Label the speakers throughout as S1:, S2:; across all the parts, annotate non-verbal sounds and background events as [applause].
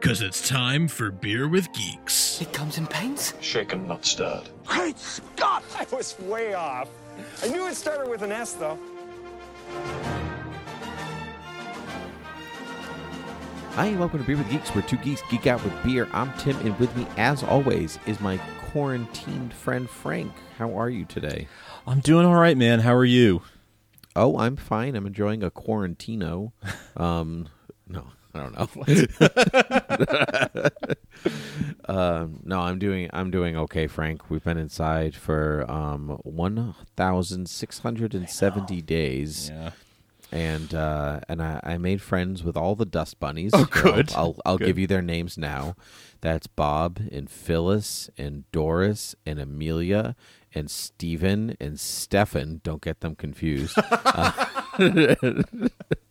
S1: Cause it's time for Beer with Geeks.
S2: It comes in paints.
S3: Shaken, not stirred.
S4: Great Scott!
S5: I was way off. I knew it started with an S, though.
S6: Hi, and welcome to Beer with Geeks, where two geeks geek out with beer. I'm Tim, and with me, as always, is my quarantined friend Frank. How are you today?
S7: I'm doing all right, man. How are you?
S6: Oh, I'm fine. I'm enjoying a quarantino. [laughs] Um, no, I don't know. [laughs] [laughs] um, no, I'm doing. I'm doing okay, Frank. We've been inside for um, one thousand six hundred and seventy days.
S7: Yeah.
S6: and uh, and I, I made friends with all the dust bunnies.
S7: Oh, good.
S6: I'll I'll, I'll
S7: Good.
S6: give you their names now. That's Bob and Phyllis and Doris and Amelia and Stephen and Stefan. Don't get them confused. [laughs]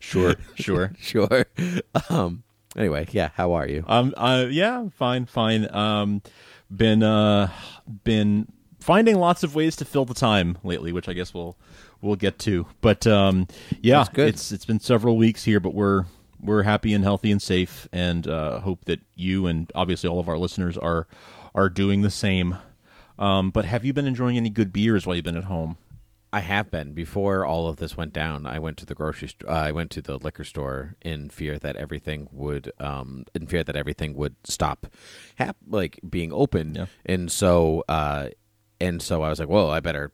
S7: Sure, [laughs] sure.
S6: sure. Um. Anyway, yeah. How are you?
S7: Um. Uh. Yeah. Fine. Fine. Um. Been. Uh. Been finding lots of ways to fill the time lately, which I guess we'll we'll get to. But um. Yeah.
S6: Good.
S7: It's it's been several weeks here, but we're we're happy and healthy and safe, and uh, hope that you and obviously all of our listeners are are doing the same. Um. But have you been enjoying any good beers while you've been at home?
S6: I have been before all of this went down. I went to the grocery. St- uh, I went to the liquor store in fear that everything would, um, in fear that everything would stop, hap- like being open.
S7: Yeah.
S6: And so, uh, and so I was like, well, I better,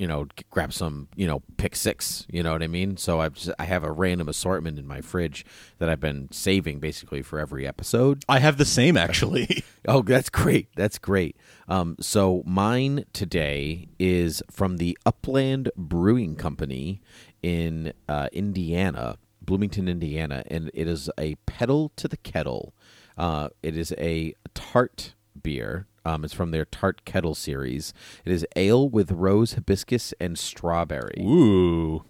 S6: you know, grab some, you know, pick six. You know what I mean? So I've just, I have a random assortment in my fridge that I've been saving basically for every episode.
S7: I have the same actually. [laughs]
S6: Oh, that's great. That's great. Um, so mine today is from the Upland Brewing Company in uh, Indiana, Bloomington, Indiana, and it is a pedal to the kettle. Uh, it is a tart beer. Um, it's from their tart kettle series. It is ale with rose hibiscus and strawberry.
S7: Ooh,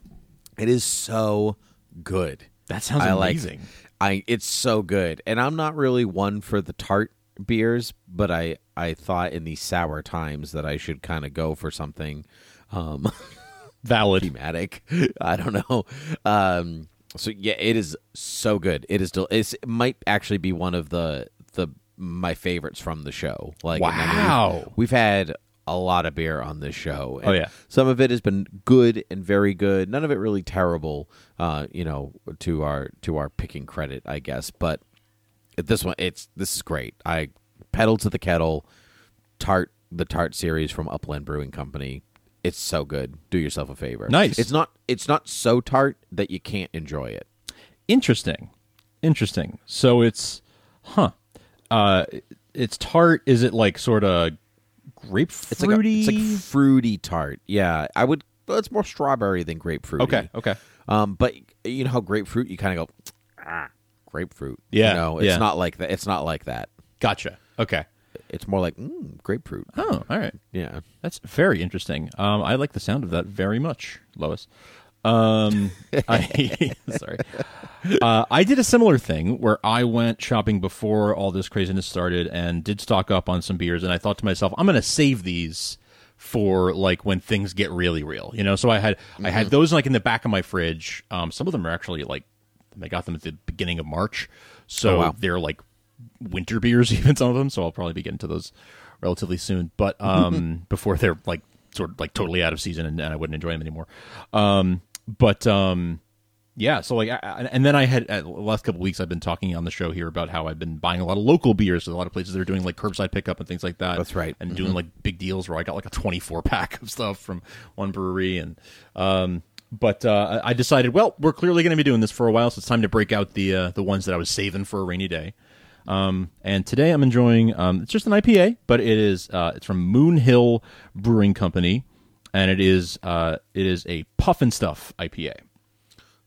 S6: It is so good.
S7: that sounds
S6: I like-
S7: amazing.
S6: I it's so good, and I'm not really one for the tart beers, but I I thought in these sour times that I should kind of go for something um [laughs]
S7: Valid.
S6: thematic. [laughs] I don't know. Um so yeah, it is so good. It is del- it's, it might actually be one of the my favorites from the show. Like I mean, we've-
S7: Wow.
S6: we've, had a lot of beer on this show.
S7: Oh, yeah.
S6: some of it has been good and very good. None of it really terrible. Uh, you know, to our to our picking credit, I guess. But this one, it's this is great. I pedal to the kettle, tart the tart series from Upland Brewing Company. It's so good. Do yourself a favor.
S7: Nice.
S6: It's not. It's not so tart that you can't enjoy it.
S7: Interesting. Interesting. So it's huh. Uh it's tart. Is it like sort of grapefruity?
S6: It's like a, it's like fruity tart. Yeah, I would. It's more strawberry than grapefruit.
S7: okay, okay.
S6: Um, but you know how grapefruit, you kind of go, ah, grapefruit.
S7: Yeah,
S6: You know, it's
S7: yeah.
S6: not like that. It's not like that.
S7: Gotcha. Okay.
S6: It's more like mm, grapefruit.
S7: Oh, all right.
S6: Yeah.
S7: That's very interesting. Um, I like the sound of that very much, Lois. Um, I [laughs] sorry. Uh, I did a similar thing where I went shopping before all this craziness started and did stock up on some beers, and I thought to myself, I'm going to save these for like when things get really real, you know. So I had I had those like in the back of my fridge. Um, some of them are actually like I got them at the beginning of March, so
S6: Oh, wow.
S7: they're like winter beers, [laughs] even some of them. So I'll probably be getting to those relatively soon. But um, [laughs] before they're like sort of like totally out of season and, and I wouldn't enjoy them anymore. Um, but um, yeah, so like, I, and then I had uh, the last couple weeks I've been talking on the show here about how I've been buying a lot of local beers. So a lot of places that are doing like curbside pickup and things like that.
S6: That's right.
S7: and doing
S6: Mhm.
S7: like big deals where I got like a 24 pack of stuff from one brewery and um but uh, I decided, well, we're clearly going to be doing this for a while, so it's time to break out the uh, the ones that I was saving for a rainy day. Um, and today I'm enjoying. Um, it's just an IPA, but it is. Uh, it's from Moon Hill Brewing Company, and it is. Uh, it is a Puffin Stuff IPA.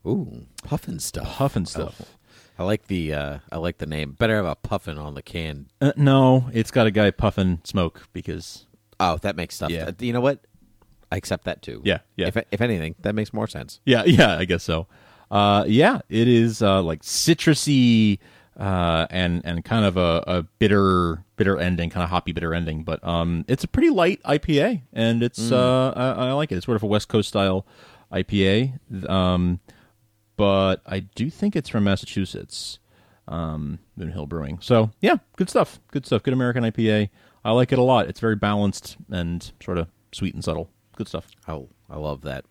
S6: Ooh, puffin stuff.
S7: Puffin Stuff.
S6: I like the uh, I like the name. Better have a puffin on the can.
S7: Uh, no, it's got a guy puffing smoke because.
S6: Oh, that makes stuff.
S7: Yeah.
S6: You know what? I accept that too.
S7: Yeah, yeah.
S6: If if anything, that makes more sense.
S7: Yeah, [laughs] yeah, I guess so. Uh, yeah, it is uh, like citrusy uh, and and kind of a, a bitter bitter ending, kind of hoppy bitter ending. But um, it's a pretty light IPA, and it's uh, I, I like it. It's sort of a West Coast style IPA. Um, but I do think it's from Massachusetts, um, Moon Hill Brewing. So yeah, good stuff. Good stuff. Good American IPA. I like it a lot. It's very balanced and sort of sweet and subtle. Good stuff.
S6: Oh, I love that.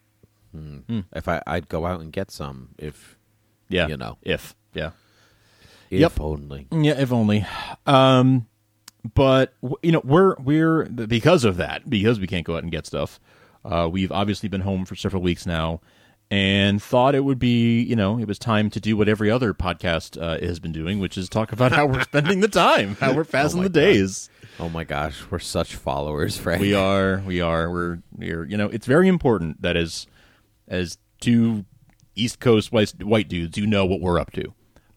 S6: Hmm. If I I'd go out and get some if
S7: Yeah,
S6: you know
S7: if yeah.
S6: If
S7: Yep.
S6: only.
S7: Yeah, if only. Um, but you know, we're we're because of that, because we can't go out and get stuff. Uh, we've obviously been home for several weeks now, and thought it would be, you know, it was time to do what every other podcast uh, has been doing, which is talk about how we're spending the time, how we're [laughs] passing
S6: my
S7: the days.
S6: Oh my gosh, we're such followers, Frank.
S7: We are, we are, we're, we're, you know, it's very important that as as two East Coast white, white dudes, you know what we're up to.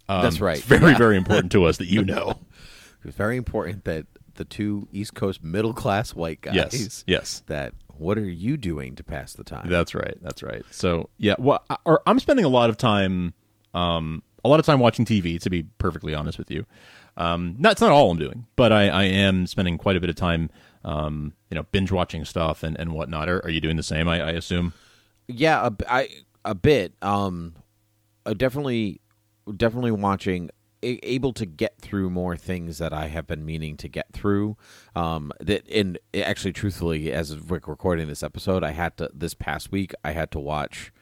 S7: Um,
S6: That's right.
S7: It's very,
S6: Yeah.
S7: very important to us [laughs] that you know.
S6: It's very important that the two East Coast middle class white guys.
S7: Yes, yes.
S6: That what are you doing to pass the time?
S7: That's right. That's right. So yeah, well, I, or I'm spending a lot of time, um, a lot of time watching TV. To be perfectly honest with you, um, that's not all I'm doing, but I, I am spending quite a bit of time, um, you know, binge watching stuff and and whatnot. Are, are you doing the same? I, I assume.
S6: Yeah, a, I, a bit. Um, definitely, definitely watching. Able to get through more things that I have been meaning to get through. Um, that and actually, truthfully, as we're recording this episode, I had to this past week. I had to watch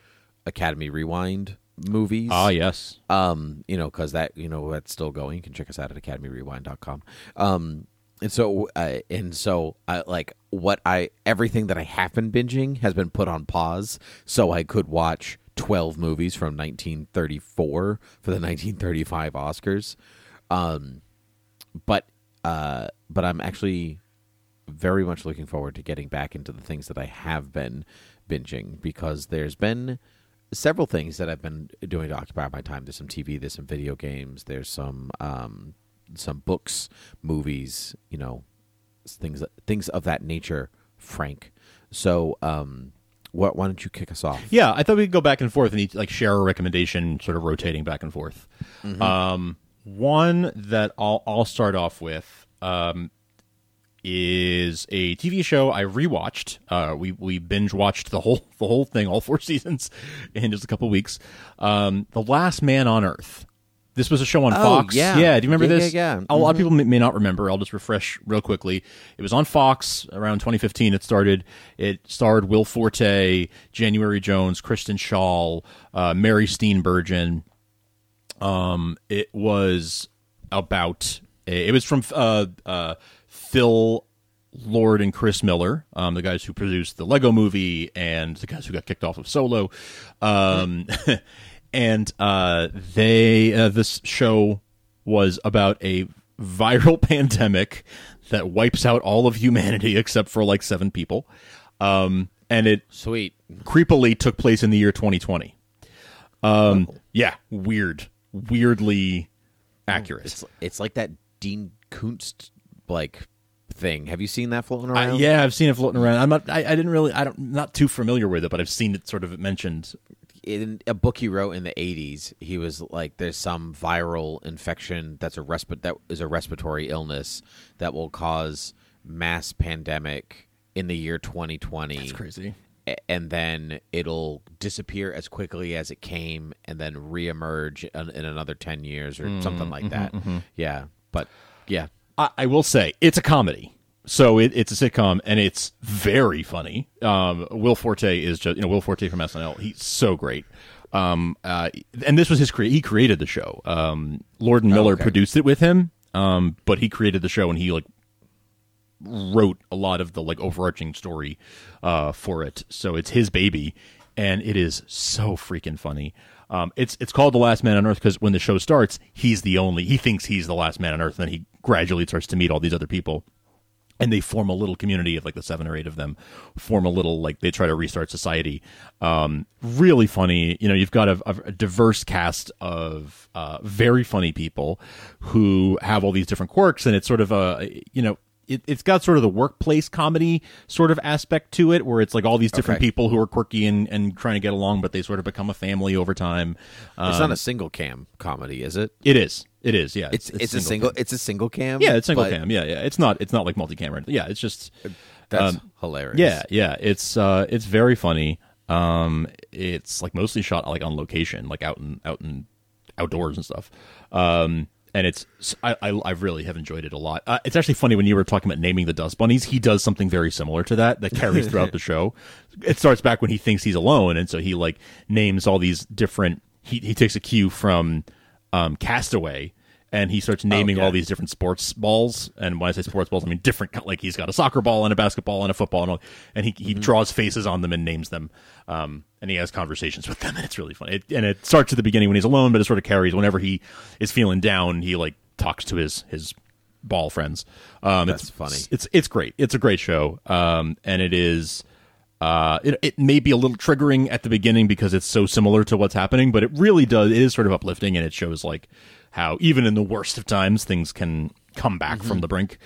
S6: Academy Rewind movies.
S7: Ah, yes.
S6: um you know because that you know that's still going you can check us out at academyrewind.com um and so uh, and so I like what I everything that I have been binging has been put on pause so I could watch 12 movies from 1934 for the [laughs] 1935 Oscars um but uh but I'm actually very much looking forward to getting back into the things that I have been binging because there's been several things that I've been doing to occupy my time. There's some TV, there's some video games, there's some um, some books, movies, you know, things things of that nature. Frank, so um, what? Why don't you kick us off?
S7: Yeah, I thought we could go back and forth and each, like share a recommendation, sort of rotating back and forth. Um, one that I'll I'll start off with um, is a TV show I rewatched. Uh, we we binge watched the whole [laughs] the whole thing, all four [laughs] seasons, in just a couple weeks. Um, the Last Man on Earth. This was a show on
S6: Oh,
S7: Fox.
S6: yeah. yeah.
S7: do you remember
S6: Yeah,
S7: this?
S6: yeah, yeah.
S7: A lot of people may, may not remember. I'll just refresh real quickly. It was on Fox around 2015. It started. It starred Will Forte, January Jones, Kristen Schaal, uh, Mary Steenburgen. Um, it was about. It was from uh, uh, Phil Lord and Chris Miller, um, the guys who produced the Lego Movie and the guys who got kicked off of Solo. Um, [laughs] and uh, they uh, this show was about a viral [laughs] pandemic that wipes out all of humanity [laughs] except for like seven people. Um, and it
S6: Sweet.
S7: creepily took place in the year 2020. Um, yeah, weird, weirdly accurate.
S6: It's it's like that Dean Koontz like thing. Have you seen that floating around?
S7: yeah, I've seen it floating around. I'm not. I, I didn't really. I don't. Not too familiar with it, but I've seen it sort of mentioned.
S6: In a book he wrote in the 80s he was like there's some viral infection that's a respi- that is a respiratory illness that will cause mass pandemic in the year 2020
S7: It's crazy.
S6: And then it'll disappear as quickly as it came and then reemerge in, in another 10 years or mm-hmm, something like mm-hmm, that mm-hmm. yeah but yeah
S7: I, I will say it's a comedy. So it, it's a sitcom and it's very funny. Um, Will Forte is just you know Will Forte from SNL. He's so great. Um, uh, and this was his cre- he created the show. Um, Lord and Miller
S6: okay.
S7: produced it with him. Um, but he created the show and he like wrote a lot of the like overarching story uh, for it. So it's his baby, and it is so freaking funny. Um, it's it's called The Last Man on Earth because when the show starts, he's the only he thinks he's the last man on Earth, and then he gradually starts to meet all these other people and they form a little community of like the seven or eight of them form a little like they try to restart society um, really funny you know you've got a, a diverse cast of uh, very funny people who have all these different quirks and it's sort of a you know it, it's got sort of the workplace comedy sort of aspect to it where it's like all these different
S6: Okay.
S7: people who are quirky and, and trying to get along but they sort of become a family over time
S6: it's
S7: Um,
S6: not a single cam comedy, is it?
S7: it is it is yeah
S6: It's it's, a single
S7: cam.
S6: it's a single cam.
S7: yeah it's single cam yeah yeah it's not it's not like multi-camera yeah it's just
S6: That's
S7: um,
S6: hilarious.
S7: Yeah, yeah, it's uh, it's very funny. Um, it's like mostly shot like on location, like out in out in outdoors and stuff. Um, and it's I, I I really have enjoyed it a lot. Uh, it's actually funny when you were talking about naming the dust bunnies. He does something very similar to that that carries throughout the [laughs] show. It starts back when he thinks he's alone, and so he like names all these different. He he takes a cue from um, Castaway. And he starts naming
S6: yeah.
S7: all these different sports balls. And when I say sports balls, I mean different. Like he's got a soccer ball and a basketball and a football, and all, and he he draws faces on them and names them. Um, and he has conversations [laughs] with them, and it's really funny. It, and it starts at the beginning when he's alone, but it sort of carries whenever he is feeling down. He like talks to his his ball friends. Um,
S6: That's
S7: it's
S6: funny.
S7: It's it's great. It's a great show. Um, and it is. Uh, it, it may be a little triggering at the beginning because it's so similar to what's happening, but it really does. It is sort of uplifting, and it shows like how even in the worst of times, things can come back from the brink.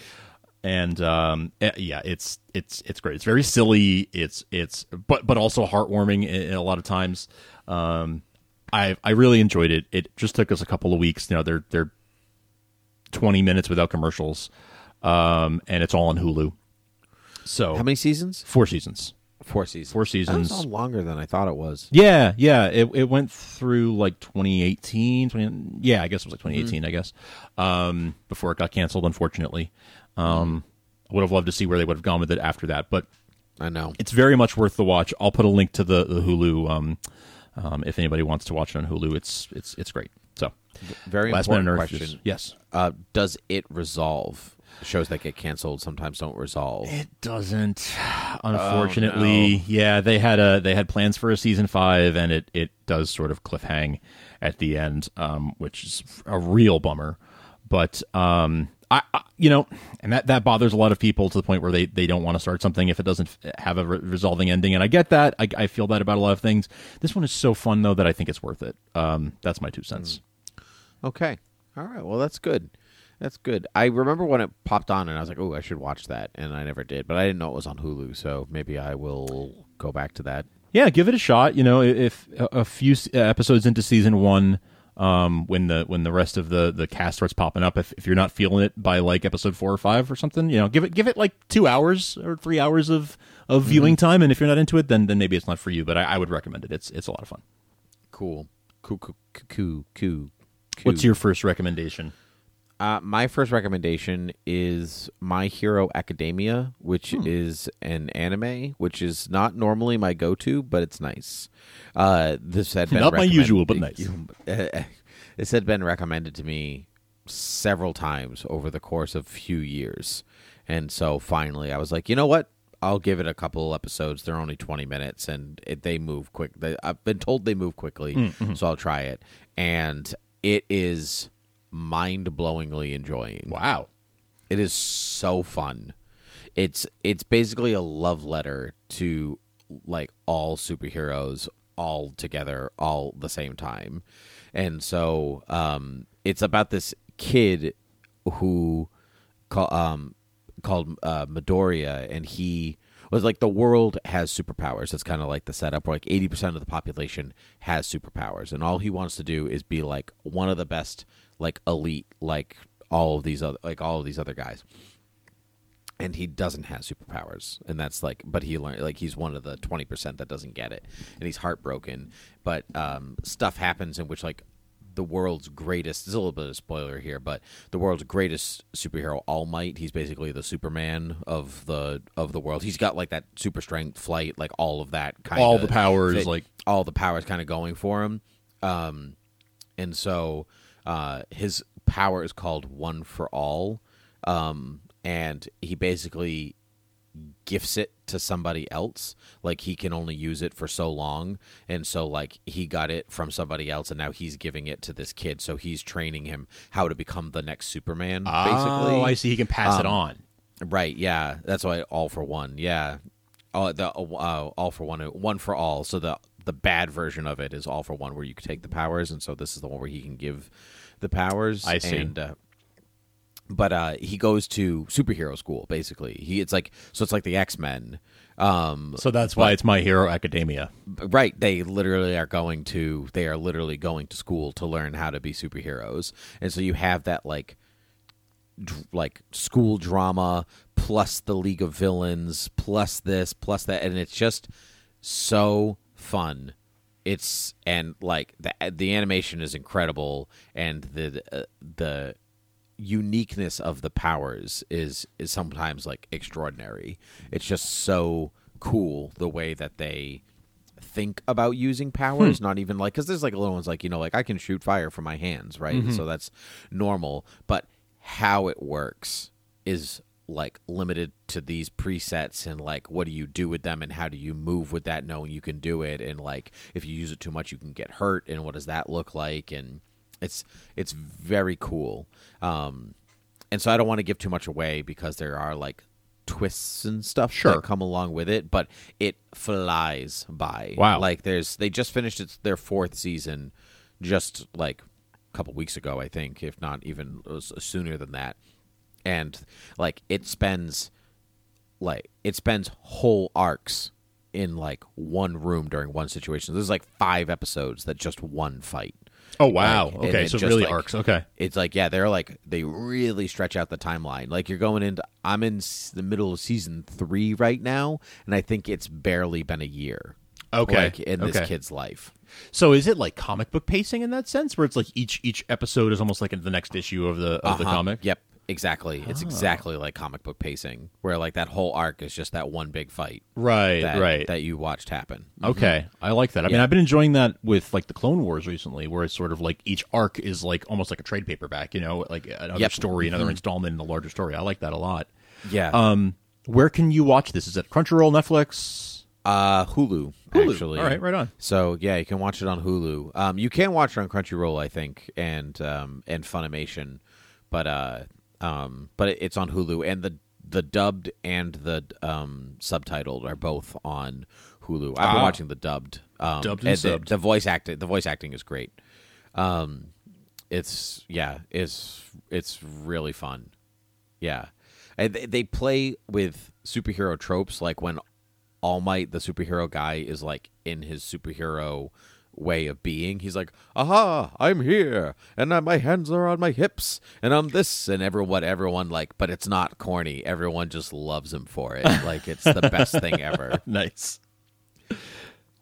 S7: And um, eh, yeah, it's it's it's great. It's very silly. It's it's but but also heartwarming in, in a lot of times. Um, I I really enjoyed it. It just took us a couple of weeks. You know, they're they're twenty minutes without commercials, um, and it's all on Hulu. So
S6: How many seasons?
S7: Four seasons.
S6: Four seasons.
S7: Four
S6: That
S7: seasons.
S6: was longer than I thought it was.
S7: Yeah, yeah. It it went through like 2018. 20, yeah, I guess it was like 2018. I guess um, before it got canceled. Unfortunately, um, I would have loved to see where they would have gone with it after that. But
S6: I know.
S7: it's very much worth the watch. I'll put a link to the, the Hulu um, um, if anybody wants to watch it on Hulu. It's it's it's great. So
S6: Very
S7: Last Man on Earth
S6: question.
S7: is- yes.
S6: Uh, does it resolve? Shows that get canceled sometimes don't resolve.
S7: It doesn't, unfortunately. Yeah, they had a they had plans for a season five, and it it does sort of cliffhang at the end, um, which is a real bummer. But um, I, I you know, and that that bothers a lot of people to the point where they they don't want to start something if it doesn't have a re- resolving ending. And I get that. I, I feel that about a lot of things. This one is so fun though that I think it's worth it. Um, that's my two cents.
S6: Okay. All right. Well, that's good. That's good. I remember when it popped on, and I was like, "Oh, I should watch that," and I never did. But I didn't know it was on Hulu, so maybe I will go back to that.
S7: yeah, give it a shot. You know, if a, few episodes into season one, um, when the when the rest of the the cast starts popping up, if, if you're not feeling it by like episode four or five or something, you know, give it give it like two hours or three hours of of viewing time. And if you're not into it, then then maybe it's not for you. But I, I would recommend it. It's it's a lot of fun.
S6: Cool. Cool. Cool. Cool. Cool.
S7: What's your first recommendation?
S6: Uh, my first recommendation is My Hero Academia, which is an anime, which is not normally my go-to, but it's nice. Uh, this had [laughs] been
S7: Not my usual, but nice. [laughs]
S6: this had been recommended to me several times over the course of a few years, and so finally, I was like, you know what? I'll give it a couple episodes. They're only twenty minutes, and it, they move quick. They, I've been told they move quickly, so I'll try it. And it is mind-blowingly enjoying.
S7: Wow.
S6: It is so fun. It's it's basically a love letter to like all superheroes all together all the same time. And so um it's about this kid who call, um called uh Midoriya and he was like the world has superpowers. It's kind of like the setup where like 80% of the population has superpowers and all he wants to do is be like one of the best like elite like all of these other like all of these other guys. And he doesn't have superpowers and that's like but he learned like he's one of the 20% that doesn't get it and he's heartbroken. But um stuff happens in which like the world's greatest there's a little bit of a spoiler here but the world's greatest superhero all might he's basically the superman of the of the world. He's got like that super strength flight like all of that kind of.
S7: All
S6: of
S7: the powers, like-
S6: all the powers kind of going for him. Um and so uh, his power is called one for all um, and he basically gifts it to somebody else. Like he can only use it for so long, and so like he got it from somebody else, and now he's giving it to this kid. So he's training him how to become the next Superman. basically,
S7: Oh, I see. He can pass it
S6: Um,
S7: on.
S6: Right. Yeah. That's why all for one. Yeah. Oh, the uh, all for one, one for all. So the the bad version of it is all for one, where you can take the powers, and so this is the one where he can give the powers.
S7: I see.
S6: And, uh, but uh, he goes to superhero school. Basically, he it's like so it's like the X Men. Um,
S7: So that's why it's My Hero Academia.
S6: right they literally are going to they are literally going to school to learn how to be superheroes and so you have that like dr- like school drama plus the league of villains plus this plus that and it's just so fun it's and like the the animation is incredible and the uh, the uniqueness of the powers is is sometimes like extraordinary. It's just so cool the way that they think about using powers. Not even like because there's like little ones like you know like I can shoot fire from my hands, right? So that's normal. But how it works is like limited to these presets and like what do you do with them and how do you move with that knowing you can do it? And like if you use it too much you can get hurt. And what does that look like? And it's it's very cool. Um and so i don't want to give too much away because there are like twists and stuff
S7: Sure.
S6: that come along with it but it flies by.
S7: Wow.
S6: like there's they just finished its their fourth season just like a couple weeks ago i think if not even uh, sooner than that and like it spends like it spends whole arcs in like one room during one situation there's like five episodes that just one fight
S7: Oh wow.
S6: Like,
S7: okay, so really
S6: like-
S7: arcs. Okay.
S6: it's like yeah they're like they really stretch out the timeline like you're going into i'm in the middle of season three right now and i think it's barely been a year
S7: Okay,
S6: like in this kid's life
S7: So is it like comic book pacing in that sense, where it's like each each episode is almost like the next issue of the of the
S6: Uh-huh.
S7: comic?
S6: yep exactly
S7: Oh.
S6: it's exactly like comic book pacing where like that whole arc is just that one big fight
S7: Right.
S6: that,
S7: right.
S6: that you watched happen
S7: Okay, I like that. I mean, I've been enjoying that with like the Clone Wars recently, where it's sort of like each arc is like almost like a trade paperback, you know, like another
S6: Yep.
S7: story, another
S6: Mhm.
S7: installment in the larger story. I like that a lot.
S6: yeah
S7: Um, where can you watch this? Is it Crunchyroll, Netflix?
S6: Uh, Hulu,
S7: Hulu.
S6: actually.
S7: All right, right on.
S6: So yeah, you can watch it on Hulu. Um, you can watch it on Crunchyroll, I think, and um, and Funimation, but uh, um, but it- it's on Hulu, and the the dubbed and the um subtitled are both on Hulu. I've been
S7: Ah.
S6: watching the dubbed. Um,
S7: Dubbed and
S6: the,
S7: subbed.
S6: the voice acting, the voice acting is great. Um, it's yeah, it's it's really fun. Yeah, and they, they play with superhero tropes, like when All Might, the superhero guy, is like in his superhero way of being. He's like, "Aha, I'm here, and uh, my hands are on my hips, and I'm this," and everyone, what everyone like, but it's not corny. Everyone just loves him for it. [laughs] like it's the best thing ever. [laughs]
S7: nice.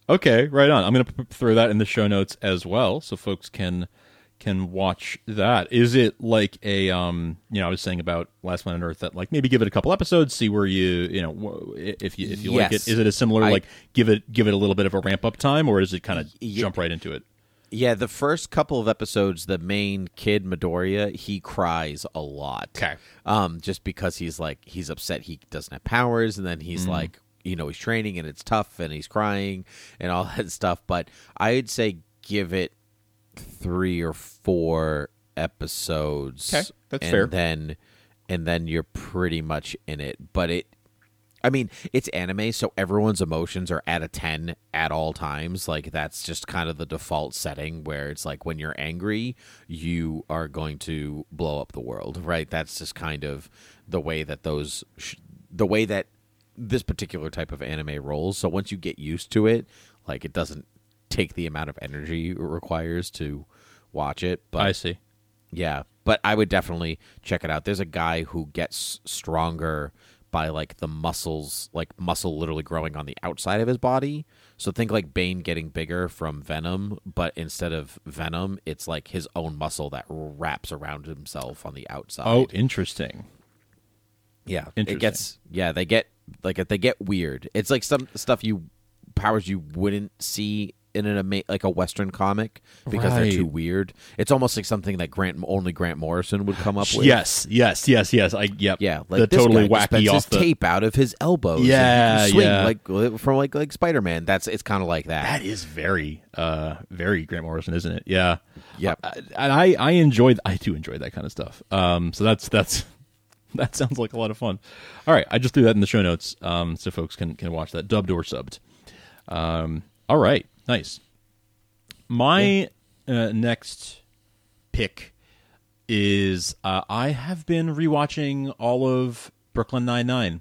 S7: Okay, right on. I'm going to p- throw that in the show notes as well, so folks can can watch that. Is it like a um, you know, I was saying about Last Man on Earth that like maybe give it a couple episodes, see where you you know if you if you like it. Is it a similar
S6: I-
S7: like give it give it a little bit of a ramp up time, or is it kind of
S6: Yeah.
S7: jump right into it?
S6: Yeah, the first couple of episodes, the main kid Midoriya, he cries a lot.
S7: Okay.
S6: Um, just because he's like he's upset he doesn't have powers, and then he's
S7: Mm.
S6: like, you know, he's training and it's tough, and he's crying and all [laughs] that stuff. But I'd say give it three or four episodes.
S7: Okay, that's
S6: and
S7: fair.
S6: Then, and then you're pretty much in it. But it I mean, it's anime, so everyone's emotions are at a 10 at all times. Like, that's just kind of the default setting where it's like when you're angry, you are going to blow up the world, right? That's just kind of the way that those, sh- the way that this particular type of anime rolls. So once you get used to it, like, it doesn't take the amount of energy it requires to watch it. But
S7: I see.
S6: yeah, but I would definitely check it out. There's a guy who gets stronger by like the muscles, like muscle literally growing on the outside of his body. So think like Bane getting bigger from Venom, but instead of Venom, it's like his own muscle that wraps around himself on the outside.
S7: Oh, interesting.
S6: yeah,
S7: interesting.
S6: it gets yeah. They get like they get weird. It's like some stuff you powers you wouldn't see in an ama- like a Western comic because they're too weird. It's almost like something that Grant only Grant Morrison would come up with.
S7: Yes, yes, yes, yes. I yep.
S6: Yeah, like
S7: the
S6: this
S7: totally wacky off the
S6: tape out of his elbows.
S7: Yeah,
S6: swing
S7: yeah.
S6: like from like like Spider Man. That's it's kind of like that.
S7: That is very, uh, very Grant Morrison, isn't it? Yeah.
S6: Yep.
S7: Uh, and I, I enjoy I do enjoy that kind of stuff. Um, so that's that's [laughs] that sounds like a lot of fun. All right, I just threw that in the show notes, um, so folks can can watch that dubbed or subbed. Um, all right, nice. My uh, next pick is uh, I have been rewatching all of Brooklyn Nine Nine,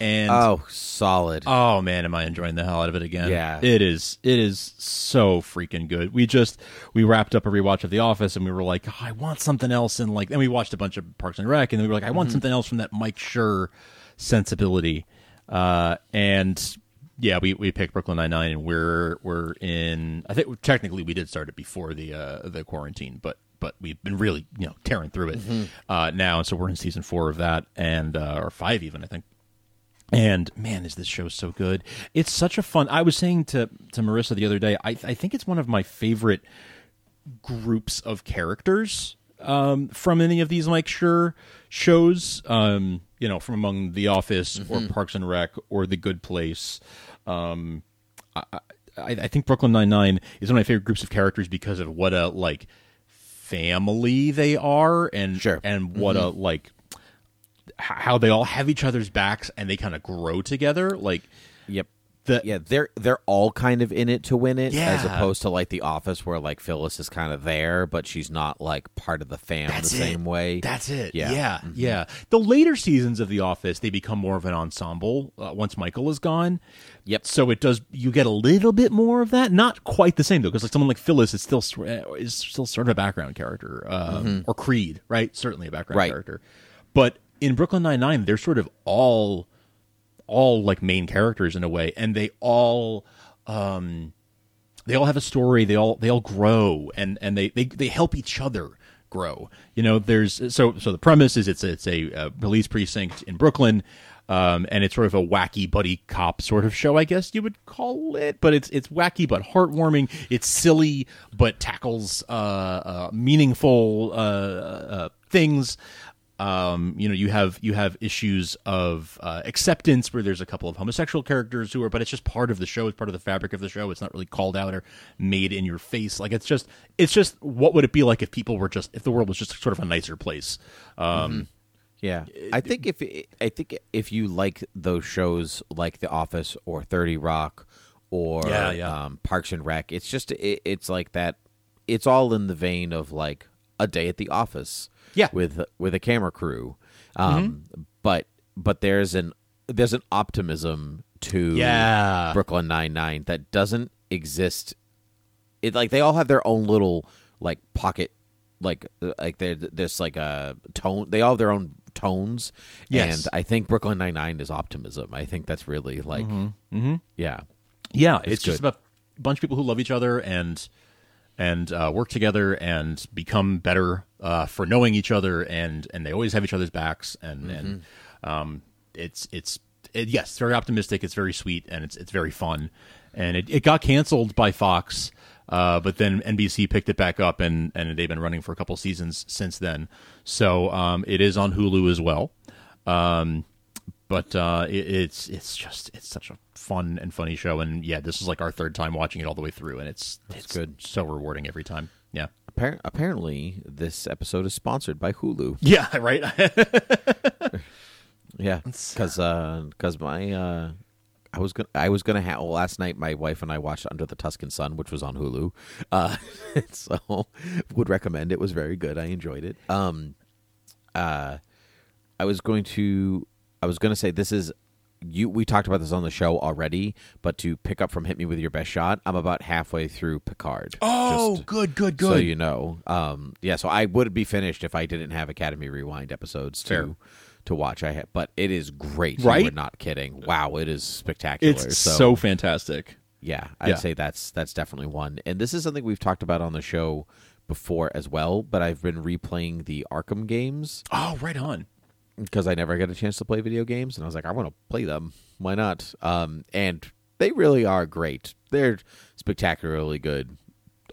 S7: and
S6: oh, solid.
S7: Oh man, am I enjoying the hell out of it again?
S6: Yeah.
S7: it is. It is so freaking good. We just we wrapped up a rewatch of The Office, and we were like, oh, I want something else, and like, then we watched a bunch of Parks and Rec, and we were like, I want something else from that Mike Schur sensibility, uh, and yeah, we, we picked Brooklyn Nine Nine, and we're we're in. I think technically we did start it before the uh, the quarantine, but but we've been really you know tearing through it uh, now, and so we're in season four of that, and uh, or five even I think. And man, is this show so good! It's such a fun. I was saying to to Marissa the other day, I I think it's one of my favorite groups of characters um, from any of these Mike Schur shows. Um, you know, from among The Office or Parks and Rec or The Good Place. Um, I, I, I think Brooklyn Nine Nine is one of my favorite groups of characters because of what a like family they are, and
S6: Sure.
S7: and what a like how they all have each other's backs and they kind of grow together. Like
S6: Yep.
S7: The
S6: Yeah, they're they're all kind of in it to win it, as opposed to like The Office, where like Phyllis is kind of there, but she's not like part of the fam
S7: That's
S6: the
S7: it.
S6: same way.
S7: That's it.
S6: Yeah.
S7: Yeah.
S6: Mhm.
S7: Yeah. The later seasons of The Office, they become more of an ensemble uh, once Michael is gone.
S6: Yep.
S7: So it does. You get a little bit more of that. Not quite the same though, because like someone like Phyllis is still uh, is still sort of a background character, um, or Creed, right? Certainly a background
S6: Mm-hmm. Right.
S7: character. But in Brooklyn Nine Nine, they're sort of all all like main characters in a way, and they all um, they all have a story. They all they all grow, and and they they they help each other grow. You know, there's so so the premise is it's it's a, uh police precinct in Brooklyn. Um, and it's sort of a wacky buddy cop sort of show, I guess you would call it. But it's it's wacky but heartwarming. It's silly but tackles uh, uh, meaningful uh, uh, things um, you know you have you have issues of uh, acceptance where there's a couple of homosexual characters who are but it's just part of the show. It's part of the fabric of the show. It's not really called out or made in your face. Like it's just it's just what would it be like if people were just if the world was just sort of a nicer place? Um
S6: Yeah, I think if I think if you like those shows like The Office or Thirty Rock or
S7: Yeah, yeah.
S6: Um, Parks and Rec, it's just it, it's like that. It's all in the vein of like a day at the office.
S7: Yeah. Mm-hmm.
S6: with with a camera crew, um, but but there's an there's an optimism to
S7: Yeah.
S6: Brooklyn Nine Nine that doesn't exist. It like they all have their own little like pocket like like there there's like a tone they all have their own tones
S7: Yes.
S6: and i think brooklyn 99 is optimism i think that's really like
S7: Mm-hmm.
S6: yeah
S7: yeah it's, just about a bunch of people who love each other and and uh, work together and become better uh, for knowing each other and and they always have each other's backs and and um, it's it's it, yes it's very optimistic it's very sweet and it's it's very fun. And it, it got canceled by Fox uh, but then NBC picked it back up and and they've been running for a couple seasons since then. So um, it is on Hulu as well. Um, but uh, it, it's it's just it's such a fun and funny show, and yeah, this is like our third time watching it all the way through, and it's it's
S6: good.
S7: so rewarding every time. Yeah,
S6: Appar- apparently this episode is sponsored by hulu
S7: yeah, [laughs] right. [laughs]
S6: yeah because because my uh I was gonna. I was gonna have well, last night. My wife and I watched Under the Tuscan Sun, which was on Hulu. Uh, [laughs] so would recommend. It was very good. I enjoyed it. Um, uh, I was going to. I was going to say this is you. We talked about this on the show already, but to pick up from "Hit Me with Your Best Shot," I'm about halfway through Picard.
S7: oh,
S6: Just
S7: good, good,
S6: So you know, um, yeah. So I would be finished if I didn't have Academy Rewind episodes
S7: Fair.
S6: to to watch. I had, but it is great.
S7: Right?
S6: we're not kidding. Wow, it is spectacular.
S7: it's so, fantastic.
S6: yeah, I'd
S7: Yeah.
S6: say that's that's definitely one. And this is something we've talked about on the show before as well. But I've been replaying the Arkham games
S7: Oh, right on.
S6: Because I never get a chance to play video games, and I was like, I want to play them. Why not? Um, and They really are great. They're spectacularly good.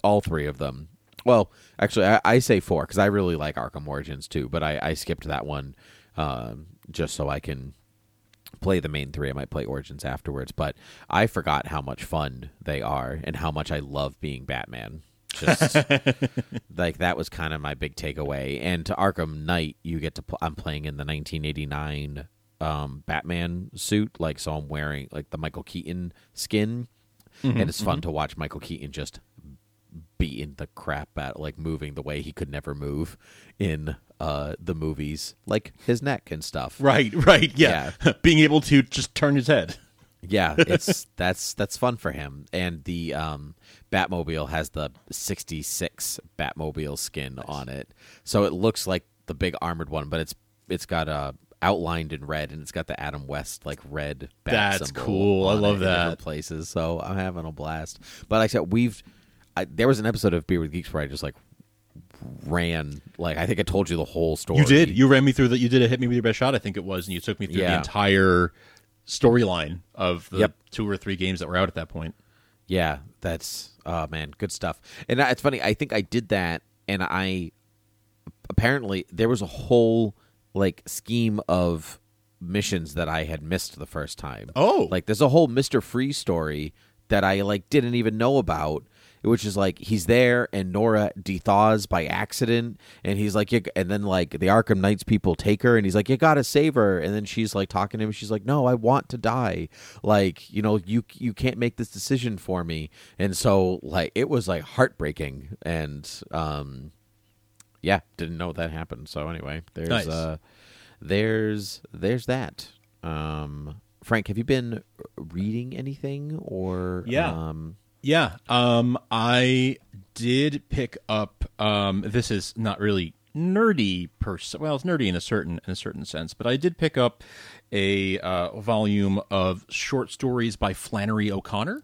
S6: All three of them. Well, actually, I, I say four because I really like Arkham Origins too, but I, I skipped that one um, just so I can play the main three. I might play Origins afterwards, but I forgot how much fun they are and how much I love being Batman. Just [laughs] like that was kind of my big takeaway. And to Arkham Knight, you get to. Pl- I'm playing in the 1989 um, Batman suit, like so. I'm wearing like the Michael Keaton skin, and it's fun to watch Michael Keaton just beating the crap out, like moving the way he could never move in uh, the movies, like his neck and stuff.
S7: Right, right, yeah. [laughs] Being able to just turn his head.
S6: Yeah, it's [laughs] that's that's fun for him. And the um, Batmobile has the '66 Batmobile skin on it, so it looks like the big armored one, but it's it's got uh, outlined in red, and it's got the Adam West like red. Bat
S7: That's cool. I love that.
S6: Places, so I'm having a blast. But like I said, we've I, there was an episode of Beer with Geeks where I just like ran like I think I told you the whole story.
S7: You did. You ran me through that. You did a hit me with your best shot. I think it was, and you took me through the entire storyline of the
S6: Yep.
S7: two or three games that were out at that point.
S6: Yeah, that's oh man, good stuff. And uh, it's funny. I think I did that, and I apparently there was a whole like scheme of missions that I had missed the first time.
S7: Oh.
S6: like there's a whole Mister Freeze story that I like didn't even know about. Which is like he's there and Nora dethaws by accident, and he's like, and then like the Arkham Knights people take her, and he's like, you gotta save her, and then she's like talking to him, she's like, no, I want to die, like you know, you you can't make this decision for me, and so like it was like heartbreaking, and um, yeah, didn't know that happened. So anyway, there's
S7: Nice.
S6: uh, there's there's that. Um, Frank, have you been reading anything or
S7: Yeah.
S6: Um,
S7: Yeah, um, I did pick up. Um, this is not really nerdy per se. Well, it's nerdy in a certain in a certain sense, but I did pick up a uh, volume of short stories by Flannery O'Connor.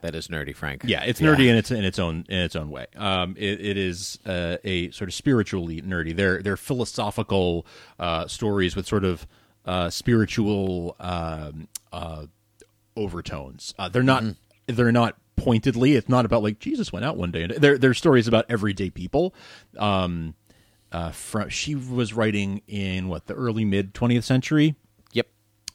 S6: that is nerdy, Frank.
S7: Yeah, it's nerdy in its in its own in its own way. Um, it, it is uh, a sort of spiritually nerdy. They're they're philosophical uh, stories with sort of uh, spiritual um, uh, overtones. Uh, they're not they're not pointedly. It's not about like Jesus went out one day. And they're stories about everyday people. Um, uh, from she was writing in what the early mid twentieth century
S6: Yep.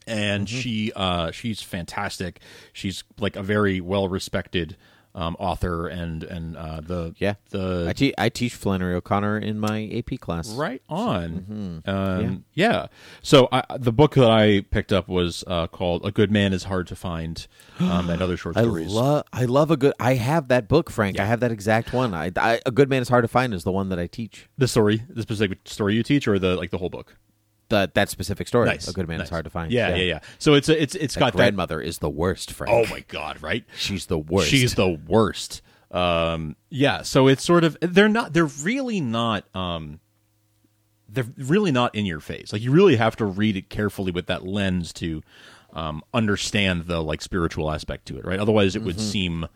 S7: and she uh she's fantastic she's like a very well respected um author and and uh the
S6: Yeah.
S7: the
S6: I, te- I teach Flannery O'Connor in my AP class.
S7: right on
S6: Mm-hmm.
S7: um yeah, so I, the book that i picked up was uh called a good man is hard to find um and other short [gasps] stories.
S6: I love I love a good. I have that book, Frank. I have that exact one. I, I a good man is hard to find is the one that I teach.
S7: the story the specific story you teach or the like the whole book
S6: That that specific story.
S7: nice
S6: A good man
S7: nice.
S6: is hard to find.
S7: yeah yeah yeah, so it's a, it's it's
S6: That
S7: got
S6: grandmother is the worst, Frank.
S7: oh my god right
S6: she's the worst.
S7: She's the worst. Um, yeah, so it's sort of they're not they're really not um they're really not in your face. Like you really have to read it carefully with that lens to um understand the like spiritual aspect to it, right? Otherwise it would seem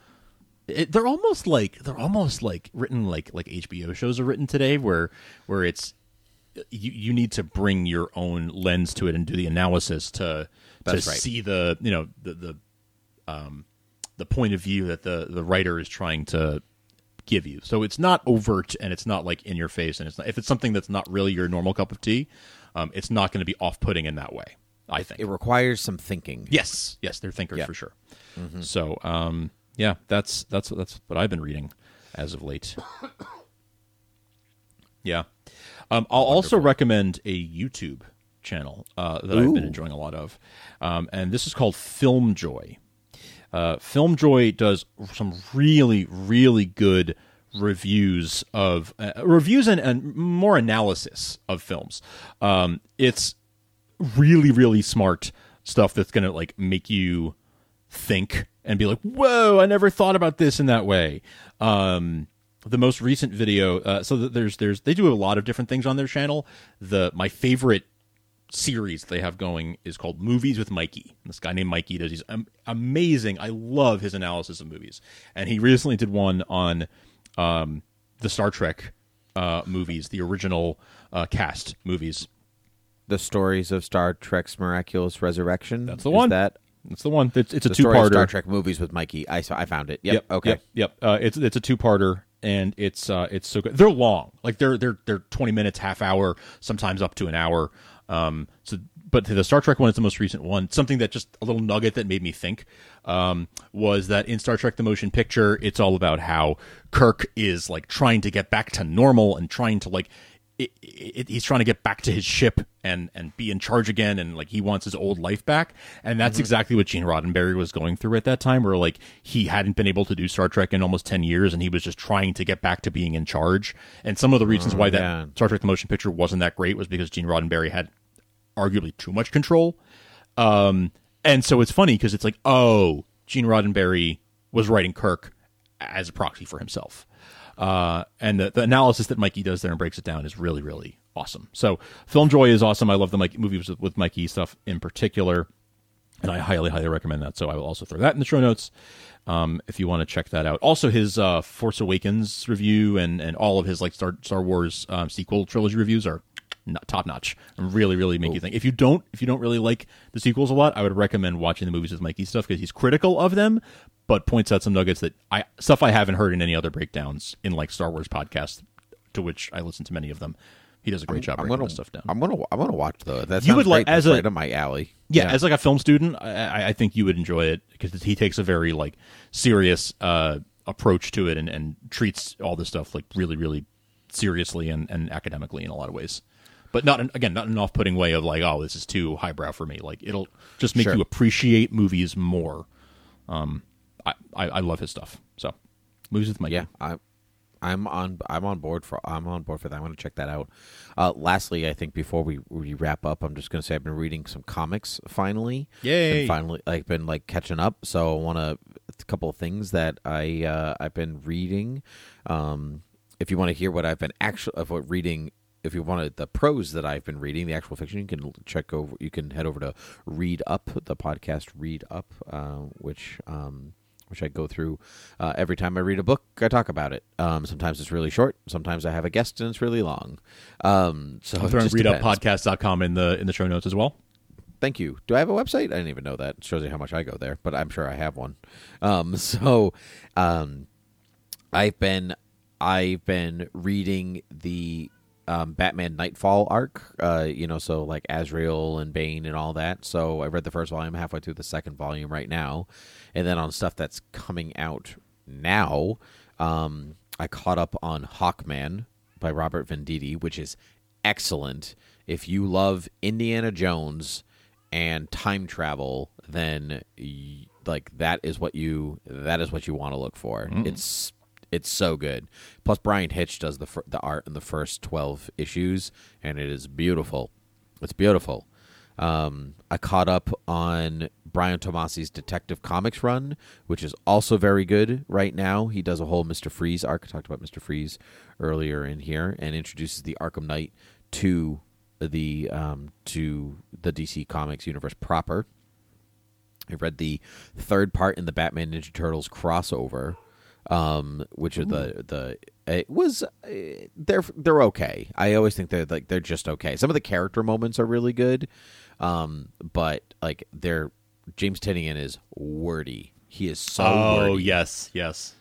S7: it, they're almost like they're almost like written like like HBO shows are written today where where it's you you need to bring your own lens to it and do the analysis to
S6: That's
S7: to
S6: right.
S7: see the you know the the um the point of view that the the writer is trying to give you. So it's not overt and it's not like in your face and it's not, if it's something that's not really your normal cup of tea, um, it's not going to be off putting in that way. I think.
S6: It requires some thinking.
S7: Yes, yes, they're thinkers
S6: Yeah.
S7: for sure. So, um, yeah, that's that's that's what I've been reading as of late. [coughs] yeah, um, I'll also recommend a YouTube channel uh, that I've been enjoying a lot of, um, and this is called Film Joy. Uh, Film Joy does some really, really good reviews of uh, reviews and, and more analysis of films. Um, it's really, really smart stuff that's going to like make you think and be like, "Whoa, I never thought about this in that way." Um, the most recent video, uh, so there's there's they do a lot of different things on their channel. The my favorite series they have going is called Movies with Mikey. This guy named Mikey does these am- amazing. I love his analysis of movies, and he recently did one on um, the Star Trek uh, movies, the original uh, cast movies.
S6: The stories of Star Trek's miraculous resurrection.
S7: That's the
S6: Is
S7: one.
S6: That
S7: It's the one. It's, it's a
S6: the
S7: two
S6: story of
S7: parter.
S6: Star Trek movies with Mikey. I saw, I found it. Yep. okay.
S7: Yep. Yep. Uh, it's it's a two parter, and it's uh, it's so good. They're long, like they're they're they're twenty minutes, half hour, sometimes up to an hour. Um, so, but the Star Trek one is the most recent one. Something that just a little nugget that made me think um, was that in Star Trek: The Motion Picture, it's all about how Kirk is like trying to get back to normal and trying to like. It, it, he's trying to get back to his ship and and be in charge again and like he wants his old life back. And that's exactly what Gene Roddenberry was going through at that time where like he hadn't been able to do Star Trek in almost 10 years and he was just trying to get back to being in charge. And some of the reasons why that
S6: yeah.
S7: Star Trek the motion picture wasn't that great was because Gene Roddenberry had arguably too much control. Um and so it's funny because it's like oh Gene Roddenberry was writing Kirk as a proxy for himself uh, and the, the analysis that Mikey does there and breaks it down is really, really awesome. So, Film Joy is awesome. I love the Mikey movies with, with Mikey stuff in particular, and I highly, highly recommend that. So, I will also throw that in the show notes um, if you want to check that out. Also, his uh, Force Awakens review and and all of his like Star Star Wars um, sequel trilogy reviews are top notch and really really make you think if you don't if you don't really like the sequels a lot i would recommend watching the movies with mikey stuff because he's critical of them but points out some nuggets that i stuff i haven't heard in any other breakdowns in like star wars podcasts to which i listen to many of them he does a great job
S6: I'm
S7: breaking
S6: gonna
S7: stuff down
S6: I'm gonna I'm gonna watch though. That
S7: You would like-
S6: great.
S7: as a-
S6: right up my alley.
S7: yeah, as like a film student, I, I think you would enjoy it because he takes a very like serious uh, approach to it and, and treats all this stuff like really, really seriously and, and academically in a lot of ways. But not in, again, not an off-putting way of like, oh, this is too highbrow for me. Like it'll just make
S6: Sure.
S7: you appreciate movies more. Um, I, I, I love his stuff. So movies with Mike.
S6: Yeah, I, I'm on. I'm on board for. I'm on board for that. i want to check that out. Uh, lastly, I think before we, we wrap up, I'm just going to say I've been reading some comics. Finally,
S7: Yay.
S6: Been finally, I've been like catching up. So I want to a couple of things that I uh, I've been reading. Um, if you want to hear what I've been actually of what reading. If you wanted the prose that I've been reading, the actual fiction, you can check over. You can head over to Read Up, the podcast Read Up, uh, which um, which I go through uh, every time I read a book. I talk about it. Um, sometimes it's really short. Sometimes I have a guest and it's really long. Um, so
S7: I'm throwing readuppodcast.com in the in the show notes as well.
S6: Thank you. Do I have a website? I didn't even know that. It shows you how much I go there, but I'm sure I have one. Um, [laughs] so um, I've been I've been reading the um, Batman Nightfall arc. Uh, you know, so like Azrael and Bane and all that. So I read the first volume, halfway through the second volume right now, and then on stuff that's coming out now, um, I caught up on Hawkman by Robert Venditti, which is excellent. If you love Indiana Jones and time travel, then y- like that is what you that is what you want to look for. It's it's so good. Plus, Bryan Hitch does the the art in the first twelve issues, and it is beautiful. It's beautiful. Um, I caught up on Brian Tomasi's Detective Comics run, which is also very good right now. He does a whole Mister Freeze arc. I talked about Mister Freeze earlier in here, and introduces the Arkham Knight to the um, to the DC Comics universe proper. I read the third part in the Batman Ninja Turtles crossover, um, which are the the it was uh, they're they're okay. I always think they're like they're just okay. Some of the character moments are really good, um, but like they're James Tynion is wordy. He is so
S7: oh
S6: wordy
S7: yes, yes.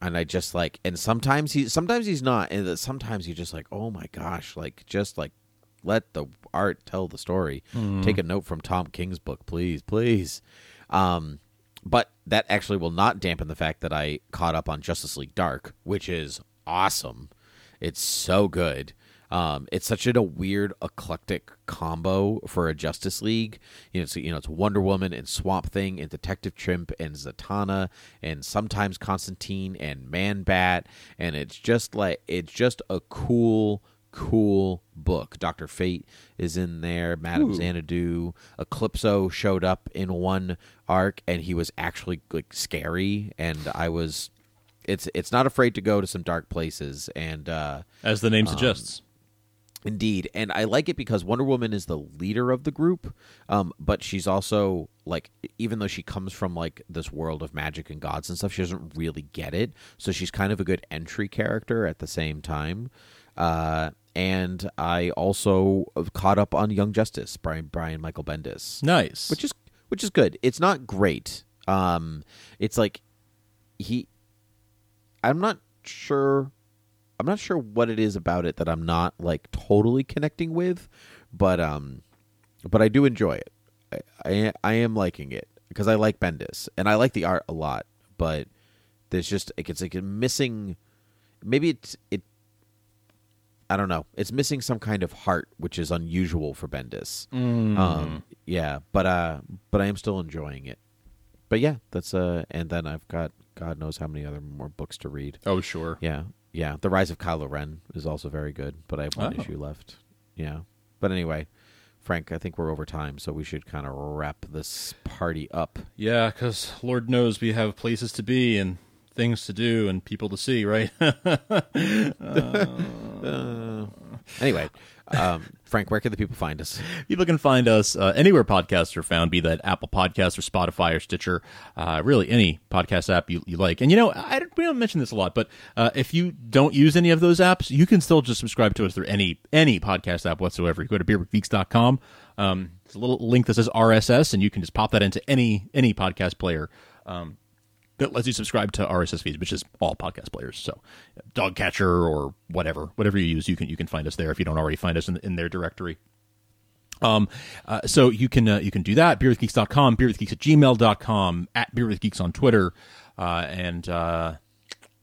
S6: and I just like, and sometimes he, sometimes he's not, and sometimes you're just like, oh my gosh, like just like let the art tell the story. Take a note from Tom King's book, please, please. Um, but that actually will not dampen the fact that I caught up on Justice League Dark, which is awesome. It's so good. Um, it's such a, weird, eclectic combo for a Justice League. You know, so, you know, it's Wonder Woman and Swamp Thing and Detective Chimp and Zatanna and sometimes Constantine and Man Bat, and it's just like it's just a cool, cool book. Doctor Fate is in there. Madame Xanadu, Eclipso showed up in one arc, and he was actually like scary, and I was. It's it's not afraid to go to some dark places, and uh,
S7: As the name suggests.
S6: Indeed, and I like it because Wonder Woman is the leader of the group, um, but she's also like, even though she comes from like this world of magic and gods and stuff, she doesn't really get it. So she's kind of a good entry character at the same time. Uh, and I also caught up on Young Justice, Brian Brian Michael Bendis,
S7: Nice.
S6: which is which is good. It's not great. Um, it's like he. I'm not sure. I'm not sure what it is about it that I'm not like totally connecting with, but um, but I do enjoy it. I I, I am liking it because I like Bendis and I like the art a lot, but there's just like it's like a missing. Maybe it's it. I don't know. It's missing some kind of heart, which is unusual for Bendis. Um, yeah, but uh, but I am still enjoying it. But yeah, that's uh, and then I've got God knows how many other more books to read.
S7: Oh, sure.
S6: Yeah, yeah. The Rise of Kylo Ren is also very good, but I have one
S7: Oh.
S6: issue left. Yeah, but anyway, Frank, I think we're over time, so we should kind of wrap this party up.
S7: Yeah, because Lord knows we have places to be and things to do and people to see, right? [laughs]
S6: Uh, anyway, um, Frank, where can the people find us?
S7: People can find us uh, anywhere podcasts are found, be that Apple Podcasts or Spotify or Stitcher, uh, really any podcast app you, you like. And you know, I we don't mention this a lot, but uh, if you don't use any of those apps, you can still just subscribe to us through any any podcast app whatsoever. You go to beerwithgeeks.com. Um, there's a little link that says RSS, and you can just pop that into any any podcast player. Um, that lets you subscribe to RSS feeds, which is all podcast players. So, DoggCatcher or whatever, whatever you use, you can you can find us there if you don't already find us in, in their directory. Um, uh, so you can uh, you can do that. Beerwithgeeks.com, beerwithgeeks at gmail.com, at beerwithgeeks on Twitter, uh, and uh,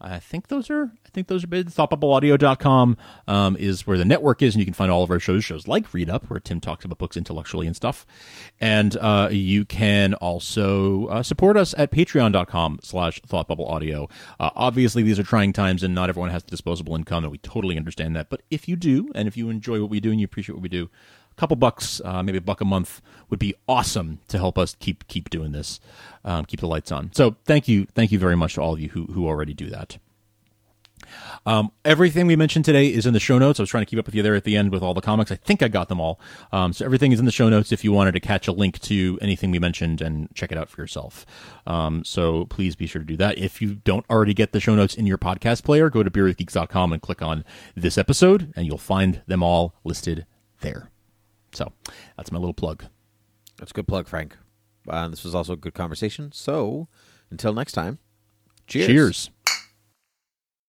S7: I think those are I think those are big. ThoughtBubbleAudio.com um, is where the network is, and you can find all of our shows. Shows like Read Up, where Tim talks about books intellectually and stuff. And uh, you can also uh, support us at Patreon.com slash ThoughtBubbleAudio. Uh, obviously, these are trying times, and not everyone has disposable income, and we totally understand that. But if you do, and if you enjoy what we do and you appreciate what we do, a couple bucks, uh, maybe a buck a month, would be awesome to help us keep keep doing this, um, keep the lights on. So thank you, thank you very much to all of you who who already do that. Um, everything we mentioned today is in the show notes. I was trying to keep up with you there at the end with all the comics. I think I got them all. Um, so everything is in the show notes if you wanted to catch a link to anything we mentioned and check it out for yourself. Um, so please be sure to do that. If you don't already get the show notes in your podcast player, go to beerwithgeeks.com and click on this episode, and you'll find them all listed there. So that's my little plug.
S6: That's a good plug, Frank. Uh, this was also a good conversation. So until next time, cheers.
S7: Cheers.